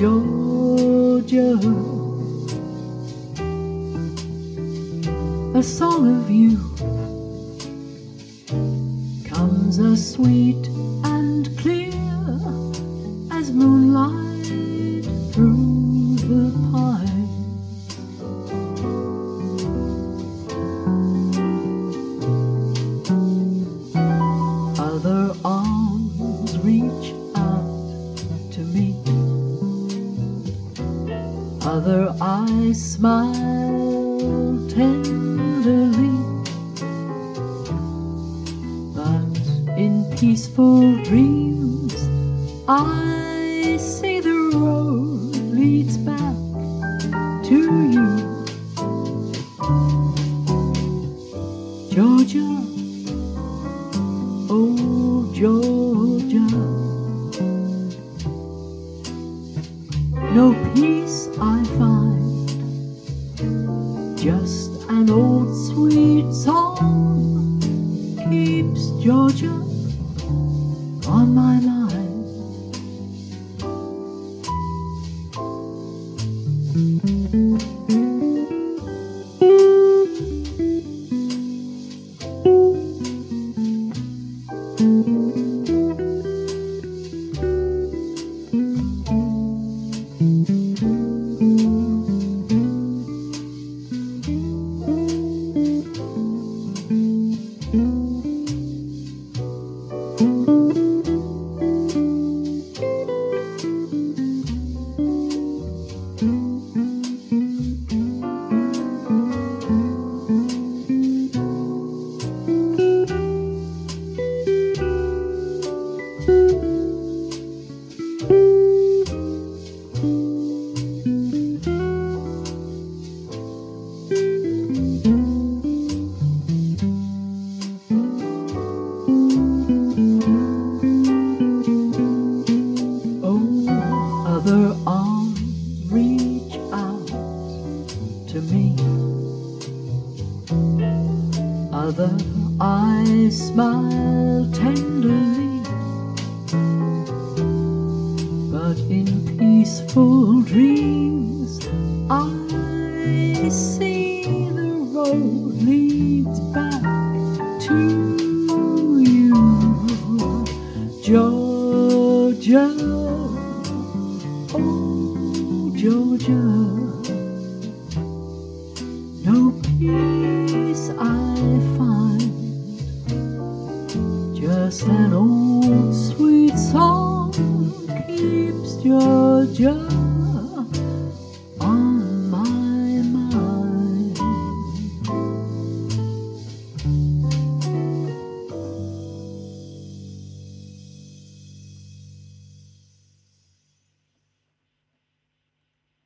Georgia, a song of you comes as sweet and clear as moonlight Other eyes smile tenderly. But in peaceful dreams, I see the road leads back to you. Georgia, oh Georgia. No peace I find, just an old sweet song keeps Georgia on my mind. Mm-hmm. Oh, other arms reach out to me. Other eyes smile tenderly. But in peaceful dreams, I see Georgia, oh Georgia, no peace I find, just an old sweet song keeps Georgia